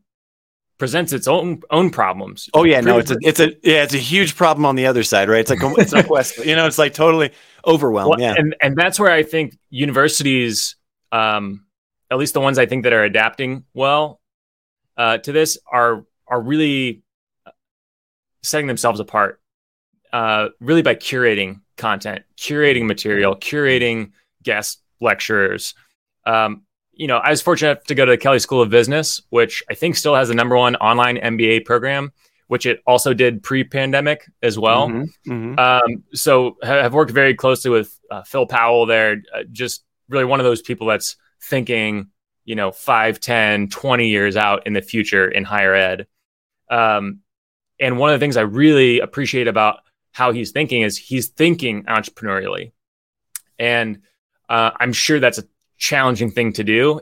B: presents its own own problems.
A: Oh yeah, no, it's a it's a yeah, it's a huge problem on the other side, right? It's like (laughs) it's a (laughs) quest, you know, it's like totally overwhelmed. Well, yeah,
B: and and that's where I think universities, um, at least the ones I think that are adapting well uh, to this, are are really uh, setting themselves apart uh, really by curating content, curating material, curating guest lecturers. Um, you know, I was fortunate to go to the Kelley School of Business, which I think still has the number one online MBA program, which it also did pre-pandemic as well. Mm-hmm, mm-hmm. Um, so have worked very closely with uh, Phil Powell there, uh, just really one of those people that's thinking, you know, 5, 10, 20 years out in the future in higher ed. Um, and one of the things I really appreciate about how he's thinking is he's thinking entrepreneurially. And uh, I'm sure that's a challenging thing to do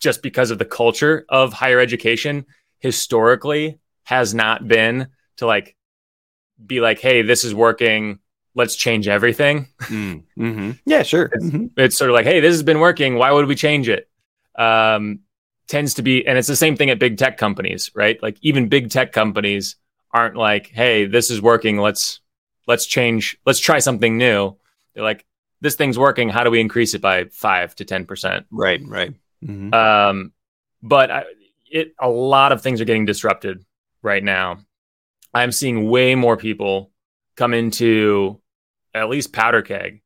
B: just because of the culture of higher education historically has not been to like be like, hey, this is working. Let's change everything.
A: Mm, (laughs) mm-hmm. Yeah, sure.
B: It's, mm-hmm. it's, sort of like, hey, this has been working. Why would we change it? Um, tends to be, and it's the same thing at big tech companies, right? Like even big tech companies aren't like, hey, this is working. Let's let's change. Let's try something new. They're like, this thing's working. How do we increase it by five to ten percent?
A: Right, right. Mm-hmm.
B: Um, but I, it a lot of things are getting disrupted right now. I'm seeing way more people come into at least PowderKeg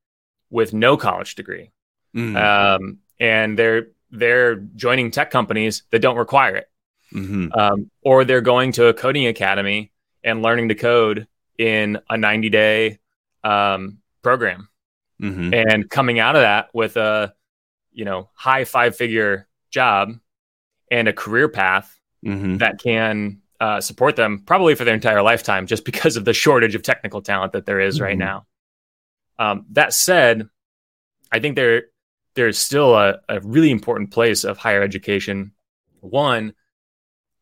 B: with no college degree. Mm. Um, and they're they're joining tech companies that don't require it. Mm-hmm. Um, or they're going to a coding academy and learning to code in a 90 day um, program mm-hmm. and coming out of that with a you know high five figure job and a career path
A: Mhm.
B: that can uh, support them probably for their entire lifetime just because of the shortage of technical talent that there is right
A: Mhm.
B: now. Um, that said, I think there there's still a, a really important place of higher education. One,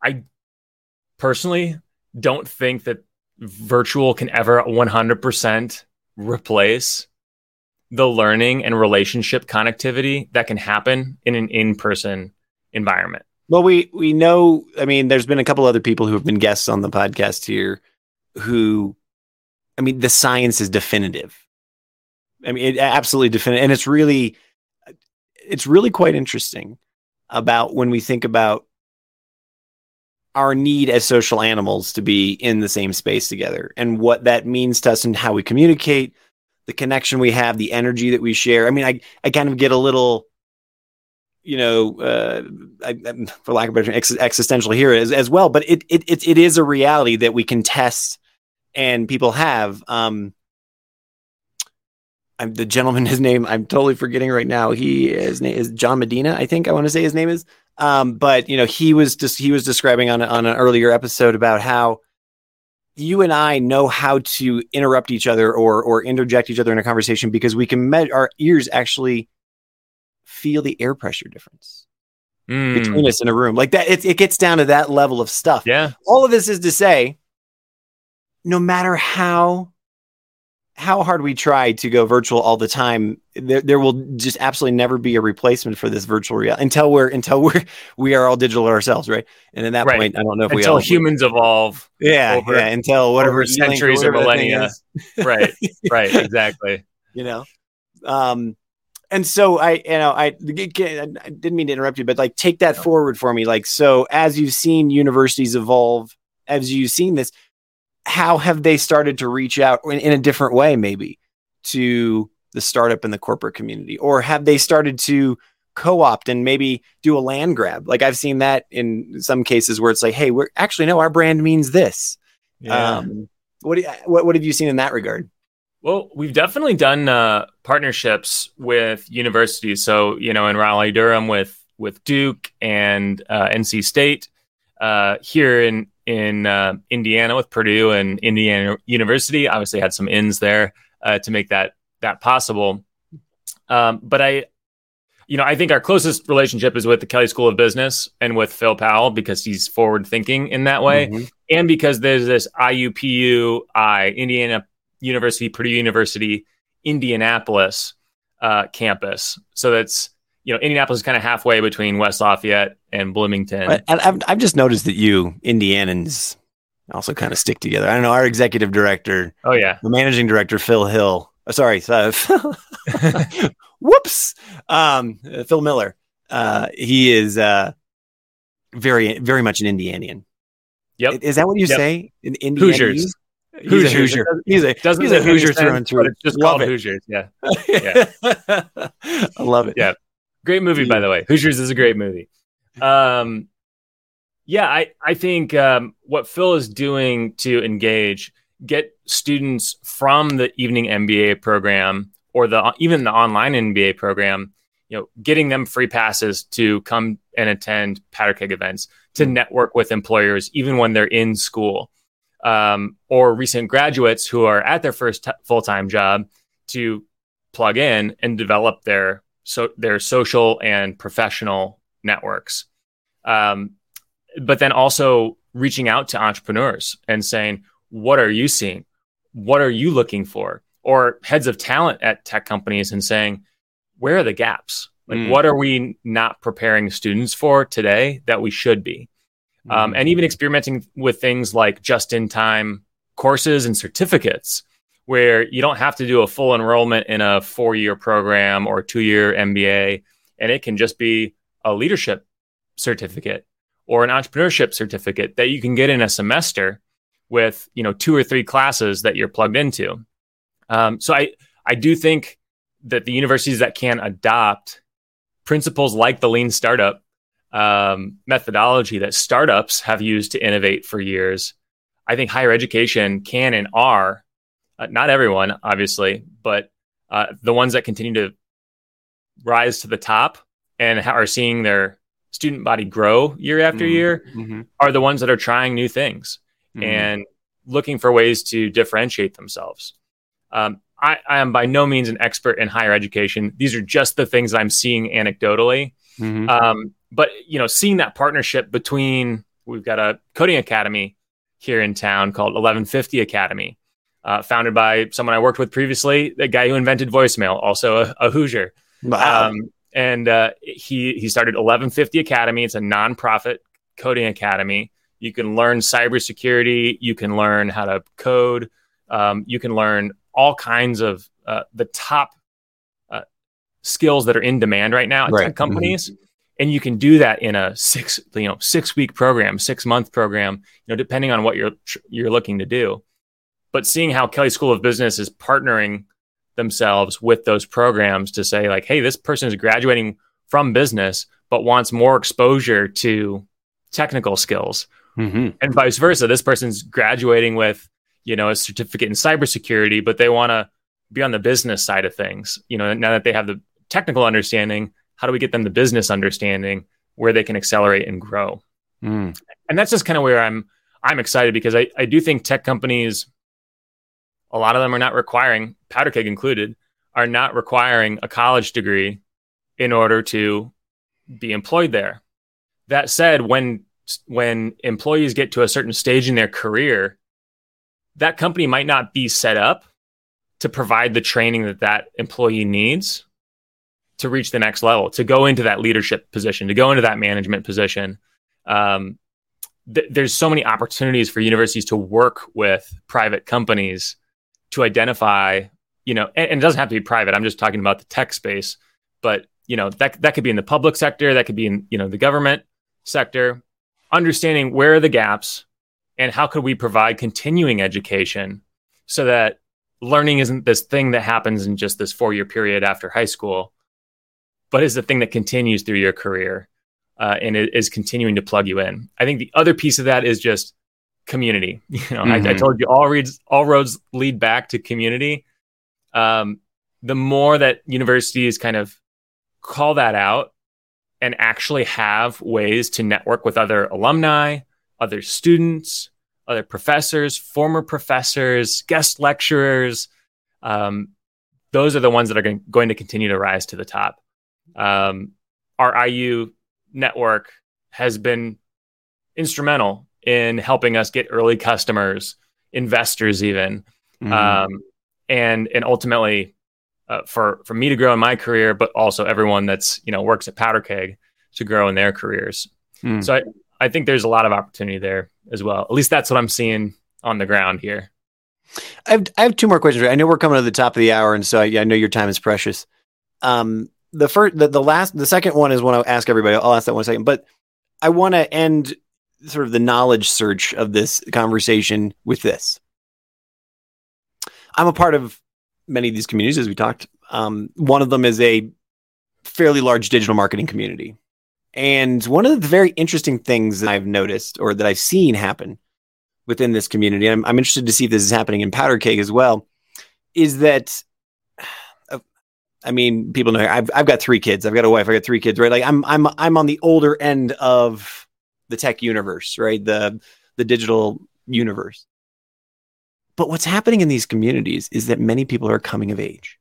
B: I personally don't think that virtual can ever 100% replace the learning and relationship connectivity that can happen in an in-person environment.
A: Well, we we know. I mean, there's been a couple other people who have been guests on the podcast here, who, I mean, the science is definitive. I mean, it absolutely definitive, and it's really, it's really quite interesting about when we think about our need as social animals to be in the same space together and what that means to us and how we communicate, the connection we have, the energy that we share. I mean, I I kind of get a little you know, uh, I, for lack of better ex- existential here as, as well. But it, it it it is a reality that we can test, and people have. Um, I'm the gentleman. (laughs) His name I'm totally forgetting right now. He his name is John Medina. I think I want to say his name is. Um, but you know, he was just he was describing on on an earlier episode about how you and I know how to interrupt each other or or interject each other in a conversation because we can met our ears actually feel the air pressure difference
B: Mm,
A: between us in a room like that. It, it gets down to that level of stuff.
B: yeah,
A: All of this is to say, no matter how how hard we try to go virtual all the time, there, there will just absolutely never be a replacement for this virtual reality until we're until we're (laughs) we are all digital ourselves, right? And at that
B: Right.
A: point, I don't know if we
B: until
A: all
B: humans evolve.
A: yeah,
B: over-
A: yeah, until whatever
B: centuries or
A: whatever the thing
B: millennia. (laughs) right, right, exactly.
A: you know um and so i you know i, I didn't mean to interrupt you but like take that forward for me like so as you've seen universities evolve as you've seen this how have they started to reach out in, in a different way maybe to the startup and the corporate community or have they started to co-opt and maybe do a land grab like i've seen that in some cases where it's like hey we're actually no our brand means this um what, do you, what what have you seen in that regard
B: Well, we've definitely done uh, partnerships with universities. So, you know, in Raleigh, Durham, with with Duke and uh, NC State. Uh, here in in uh, Indiana with Purdue and Indiana University, obviously had some ins there uh, to make that that possible. Um, but I, you know, I think our closest relationship is with the Kelley School of Business and with Phil Powell because he's forward thinking in that way
A: Mhm.
B: and because there's this IUPUI Indiana University, Purdue University, Indianapolis uh, campus. So that's you know Indianapolis is kind of halfway between West Lafayette and Bloomington.
A: And I've, I've just noticed that you Indianans also kind of stick together. I don't know. Our executive director,
B: Oh yeah,
A: the managing director, Phil Hill. uh, sorry, uh, (laughs) whoops, um, Phil Miller. Uh, he is uh, very, very much an Indianian.
B: Yep.
A: Is that what you
B: Yep.
A: say? In Indiana?
B: Hoosiers.
A: He's a Hoosier. He's a,
B: doesn't
A: he's a Hoosier through and through.
B: It's just
A: Love
B: called
A: it.
B: Hoosiers. Yeah, (laughs)
A: I love it.
B: Yeah. Great movie by the way. Hoosiers is a great movie. Um, yeah, I I think um, what Phil is doing to engage, get students from the evening MBA program or the even the online MBA program, you know, getting them free passes to come and attend PowderKeg events, to network with employers even when they're in school, um, or recent graduates who are at their first t- full time job to plug in and develop their so their social and professional networks. Um, but then also reaching out to entrepreneurs and saying, what are you seeing? What are you looking for? Or heads of talent at tech companies and saying, where are the gaps? Like,
A: Mm.
B: what are we not preparing students for today that we should be? Um, and even experimenting with things like just in time courses and certificates, where you don't have to do a full enrollment in a four year program or two year MBA, and it can just be a leadership certificate or an entrepreneurship certificate that you can get in a semester with you know two or three classes that you're plugged into. Um, so I I do think that the universities that can adopt principles like the lean startup um, methodology that startups have used to innovate for years, I think higher education can and are uh, not everyone obviously, but uh, the ones that continue to rise to the top and are seeing their student body grow year after
A: Mhm.
B: year
A: Mm-hmm.
B: are the ones that are trying new things and looking for ways to differentiate themselves. Um, I, I am by no means an expert in higher education. These are just the things that I'm seeing anecdotally.
A: Mm-hmm.
B: Um, but you know, seeing that partnership between we've got a coding academy here in town called 1150 Academy, uh, founded by someone I worked with previously, the guy who invented voicemail, also a, a Hoosier.
A: wow.
B: Um, and uh, he he started 1150 Academy. It's a nonprofit coding academy. You can learn cybersecurity. You can learn how to code. Um, you can learn all kinds of uh, the top uh, skills that are in demand right now at
A: Right.
B: tech companies. And you can do that in a six you know six week program, six month program. You know, depending on what you're you're looking to do. But seeing how Kelley School of Business is partnering themselves with those programs to say like hey this person is graduating from business but wants more exposure to technical skills
A: mm-hmm.
B: and vice versa this person's graduating with you know a certificate in cybersecurity but they want to be on the business side of things you know now that they have the technical understanding how do we get them the business understanding where they can accelerate and grow
A: Mm.
B: and that's just kind of where I'm I'm excited because I, I do think tech companies, a lot of them are not requiring, PowderKeg included, are not requiring a college degree in order to be employed there. That said, when when employees get to a certain stage in their career, that company might not be set up to provide the training that that employee needs to reach the next level, to go into that leadership position, to go into that management position um, th- there's so many opportunities for universities to work with private companies to identify, you know, and, and it doesn't have to be private. I'm just talking about the tech space, but you know that that could be in the public sector, that could be in you know the government sector. Understanding where are the gaps and how could we provide continuing education so that learning isn't this thing that happens in just this four year period after high school, but is the thing that continues through your career uh, and is continuing to plug you in. I think the other piece of that is just community. (laughs) You know, I, I
A: Mhm.
B: told you all reads all roads lead back to community. Um, the more that universities kind of call that out and actually have ways to network with other alumni, other students, other professors, former professors, guest lecturers, um, those are the ones that are going, going to continue to rise to the top. Um, our IU network has been instrumental in helping us get early customers, investors, even,
A: Mhm.
B: um, and and ultimately uh, for for me to grow in my career, but also everyone that's you know works at PowderKeg to grow in their careers.
A: Mm.
B: So I, I think there's a lot of opportunity there as well. At least that's what I'm seeing on the ground here.
A: I have, I have two more questions. I know we're coming to the top of the hour, and so I, I know your time is precious. Um, the first, the, the last, the second one is one I ask everybody. I'll ask that one second, but I want to end sort of the knowledge search of this conversation with this. I'm a part of many of these communities, as we talked. Um, one of them is a fairly large digital marketing community. And one of the very interesting things that I've noticed or that I've seen happen within this community, and I'm, I'm interested to see if this is happening in PowderKeg as well, is that uh, (sighs) I mean, people know I've I've got three kids. I've got a wife. I got three kids. Right? Like I'm I'm I'm on the older end of the tech universe, right? The the digital universe. But what's happening in these communities is that many people are coming of age.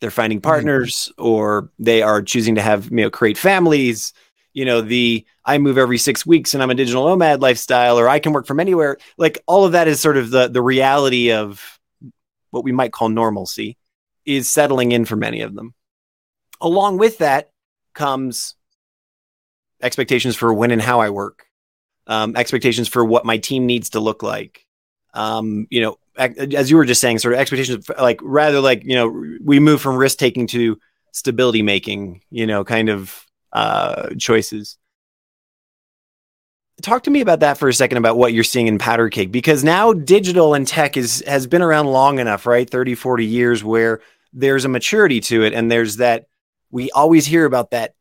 A: They're finding mm-hmm. partners, or they are choosing to have you know create families. You know, the I move every six weeks and I'm a digital nomad lifestyle, or I can work from anywhere. Like all of that is sort of the the reality of what we might call normalcy is settling in for many of them. Along with that comes expectations for when and how I work, um, expectations for what my team needs to look like. Um, you know, as you were just saying, sort of expectations, like rather like you know, we move from risk taking to stability making. You know, kind of uh, choices. Talk to me about that for a second about what you're seeing in PowderKeg because now digital and tech is has been around long enough, right? 30, 40 years where there's a maturity to it and there's that we always hear about that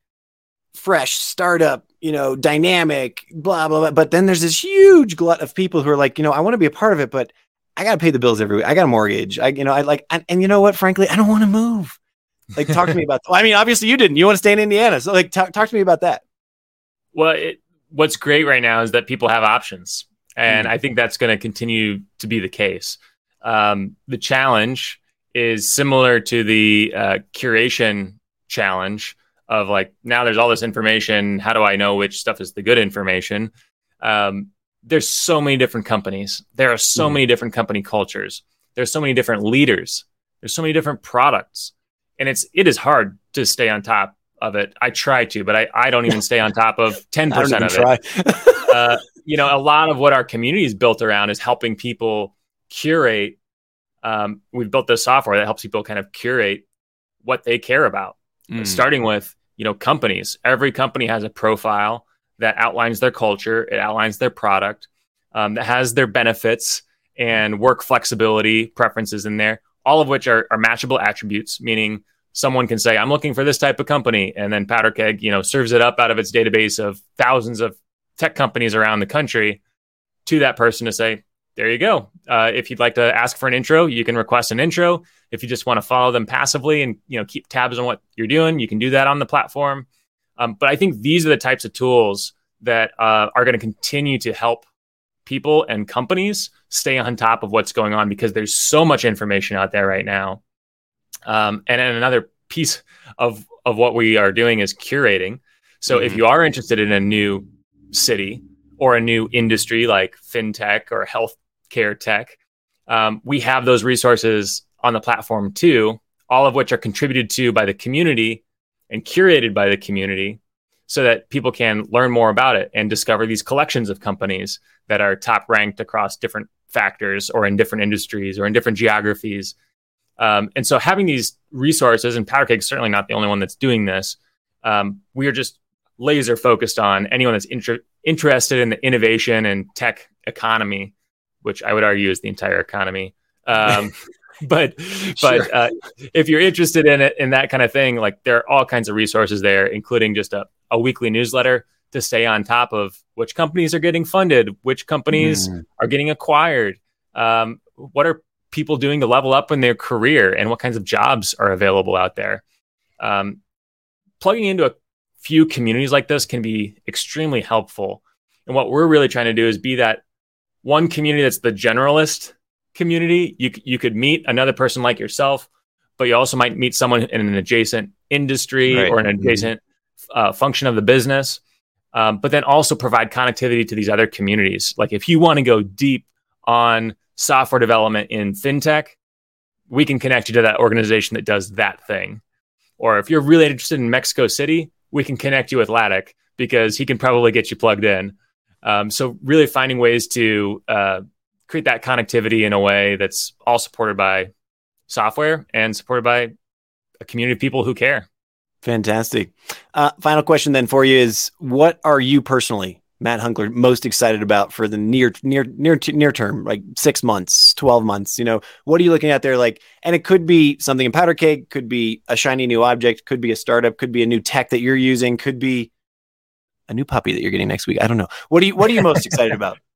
A: fresh startup, you know, dynamic, blah blah blah. But then there's this huge glut of people who are like, you know, I want to be a part of it, but I got to pay the bills every week. I got a mortgage. I, you know, I like, and, and you know what? Frankly, I don't want to move. Like, talk to me about. Well, I mean, obviously you didn't. You want to stay in Indiana, so like, talk talk to me about that.
B: Well, it, what's great right now is that people have options, and mm. I think that's going to continue to be the case. Um, the challenge is similar to the uh, curation challenge of like now there's all this information. How do I know which stuff is the good information? Um, there's so many different companies. There are so mm. many different company cultures. There's so many different leaders. There's so many different products, and it's it is hard to stay on top of it. I try to, but I, I don't even stay on top of (laughs) 10% of try. it. (laughs) uh, you know, a lot of what our community is built around is helping people curate. Um, we've built this software that helps people kind of curate what they care about, mm. starting with, you know, companies. Every company has a profile that outlines their culture, it outlines their product, um, that has their benefits and work flexibility preferences in there, all of which are, are matchable attributes, meaning someone can say, I'm looking for this type of company. And then PowderKeg, you know, serves it up out of its database of thousands of tech companies around the country to that person to say, there you go. Uh, if you'd like to ask for an intro, you can request an intro. If you just want to follow them passively and you know keep tabs on what you're doing, you can do that on the platform. Um, but I think these are the types of tools that uh, are going to continue to help people and companies stay on top of what's going on because there's so much information out there right now um, and then another piece of of what we are doing is curating. So mm-hmm. if you are interested in a new city or a new industry like fintech or healthcare tech, um, we have those resources on the platform too, all of which are contributed to by the community and curated by the community so that people can learn more about it and discover these collections of companies that are top ranked across different factors or in different industries or in different geographies um, and so having these resources, and PowderKeg is certainly not the only one that's doing this. Um, we are just laser focused on anyone that's inter- interested in the innovation and tech economy, which I would argue is the entire economy. Um, (laughs) but but uh, if you're interested in it in that kind of thing, like there are all kinds of resources there, including just a, a weekly newsletter to stay on top of which companies are getting funded, which companies mm. are getting acquired, um, what are people doing to level up in their career and what kinds of jobs are available out there. Um, plugging into a few communities like this can be extremely helpful. And what we're really trying to do is be that one community that's the generalist community. You, you could meet another person like yourself, but you also might meet someone in an adjacent industry right. or an mm-hmm. adjacent uh, function of the business. Um, but then also provide connectivity to these other communities. Like if you want to go deep on software development in fintech, we can connect you to that organization that does that thing. Or if you're really interested in Mexico City, we can connect you with Ladek because he can probably get you plugged in. Um, so really finding ways to uh, create that connectivity in a way that's all supported by software and supported by a community of people who care.
A: Fantastic. Uh, final question then for you is: What are you personally Matt Hunckler most excited about for the near near near near term, like six months, twelve months? You know, what are you looking at there? Like, and it could be something in PowderKeg, could be a shiny new object, could be a startup, could be a new tech that you're using, could be a new puppy that you're getting next week. I don't know. What are you What are you most excited about? (laughs)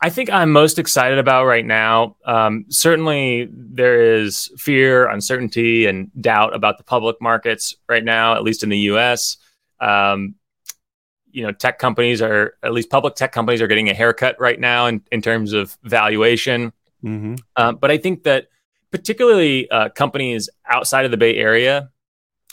B: I think I'm most excited about right now. Um, certainly, there is fear, uncertainty, and doubt about the public markets right now, at least in the U.S. Um, you know tech companies are at least public tech companies are getting a haircut right now in, in terms of valuation mm-hmm. uh, but i think that particularly uh, companies outside of the bay area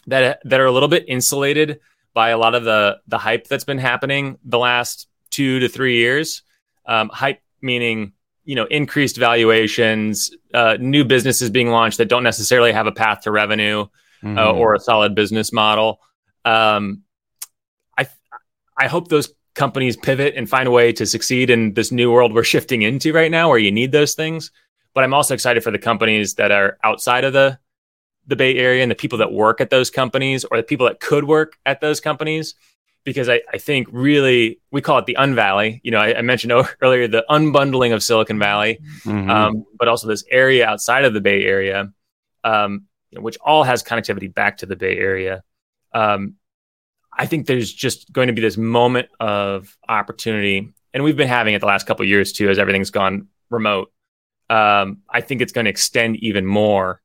B: that that are a little bit insulated by a lot of the the hype that's been happening the last two to three years um, hype meaning you know increased valuations uh, new businesses being launched that don't necessarily have a path to revenue uh, mm-hmm. or a solid business model um, I hope those companies pivot and find a way to succeed in this new world we're shifting into right now where you need those things. But I'm also excited for the companies that are outside of the the Bay Area and the people that work at those companies or the people that could work at those companies. Because I, I think really we call it the Unvalley. You know, I, I mentioned (laughs) earlier the unbundling of Silicon Valley, mm-hmm. um, but also this area outside of the Bay Area, um, which all has connectivity back to the Bay Area. Um, I think there's just going to be this moment of opportunity, and we've been having it the last couple years too, as everything's gone remote. Um, I think it's going to extend even more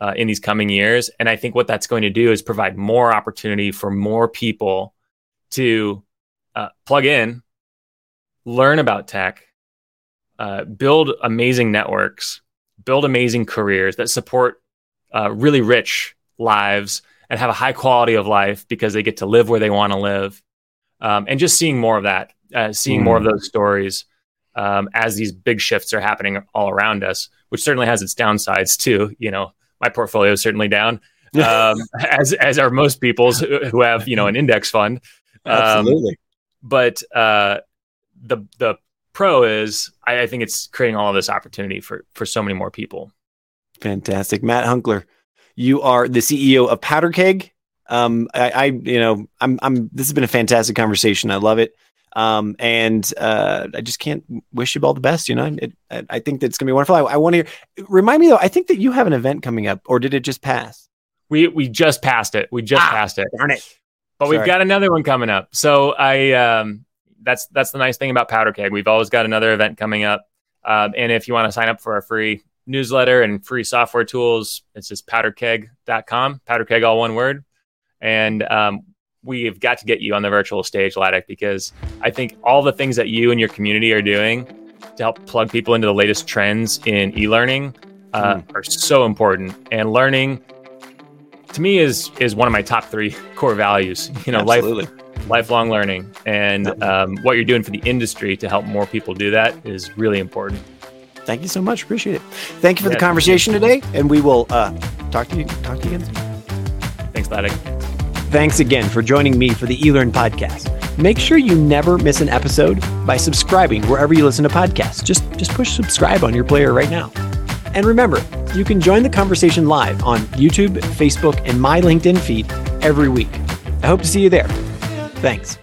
B: uh, in these coming years, and I think what that's going to do is provide more opportunity for more people to uh, plug in, learn about tech, uh, build amazing networks, build amazing careers that support uh, really rich lives and have a high quality of life because they get to live where they want to live. Um, and just seeing more of that, uh, seeing mm. more of those stories um, as these big shifts are happening all around us, which certainly has its downsides too. You know, my portfolio is certainly down, (laughs) um, as as are most people's who have you know an index fund.
A: Um, Absolutely.
B: But uh, the the pro is I, I think it's creating all of this opportunity for for so many more people.
A: Fantastic, Matt Hunckler. You are the CEO of PowderKeg. Um, I, I, you know, I'm, I'm. This has been a fantastic conversation. I love it. Um, and uh, I just can't wish you all the best. You know, it, I think that's gonna be wonderful. I, I want to hear. Remind me though. I think that you have an event coming up, or did it just pass?
B: We we just passed it. We just ah, passed it.
A: Darn it!
B: But Sorry. we've got another one coming up. So I um, that's that's the nice thing about PowderKeg. We've always got another event coming up. Um, and if you want to sign up for our free newsletter and free software tools, it's just powderkeg.com. Powderkeg, all one word. And um, we've got to get you on the virtual stage, Ladek, because I think all the things that you and your community are doing to help plug people into the latest trends in e-learning uh, mm. are so important. And learning, to me, is is one of my top three (laughs) core values. You know, Absolutely. life lifelong learning. And um, what you're doing for the industry to help more people do that is really important.
A: Thank you so much. Appreciate it. Thank you for yeah, the conversation today, and we will uh, talk to you. Talk to you again soon.
B: Thanks, Ladek.
C: Thanks again for joining me for the eLearn podcast. Make sure you never miss an episode by subscribing wherever you listen to podcasts. Just just push subscribe on your player right now. And remember, you can join the conversation live on YouTube, Facebook, and my LinkedIn feed every week. I hope to see you there. Thanks.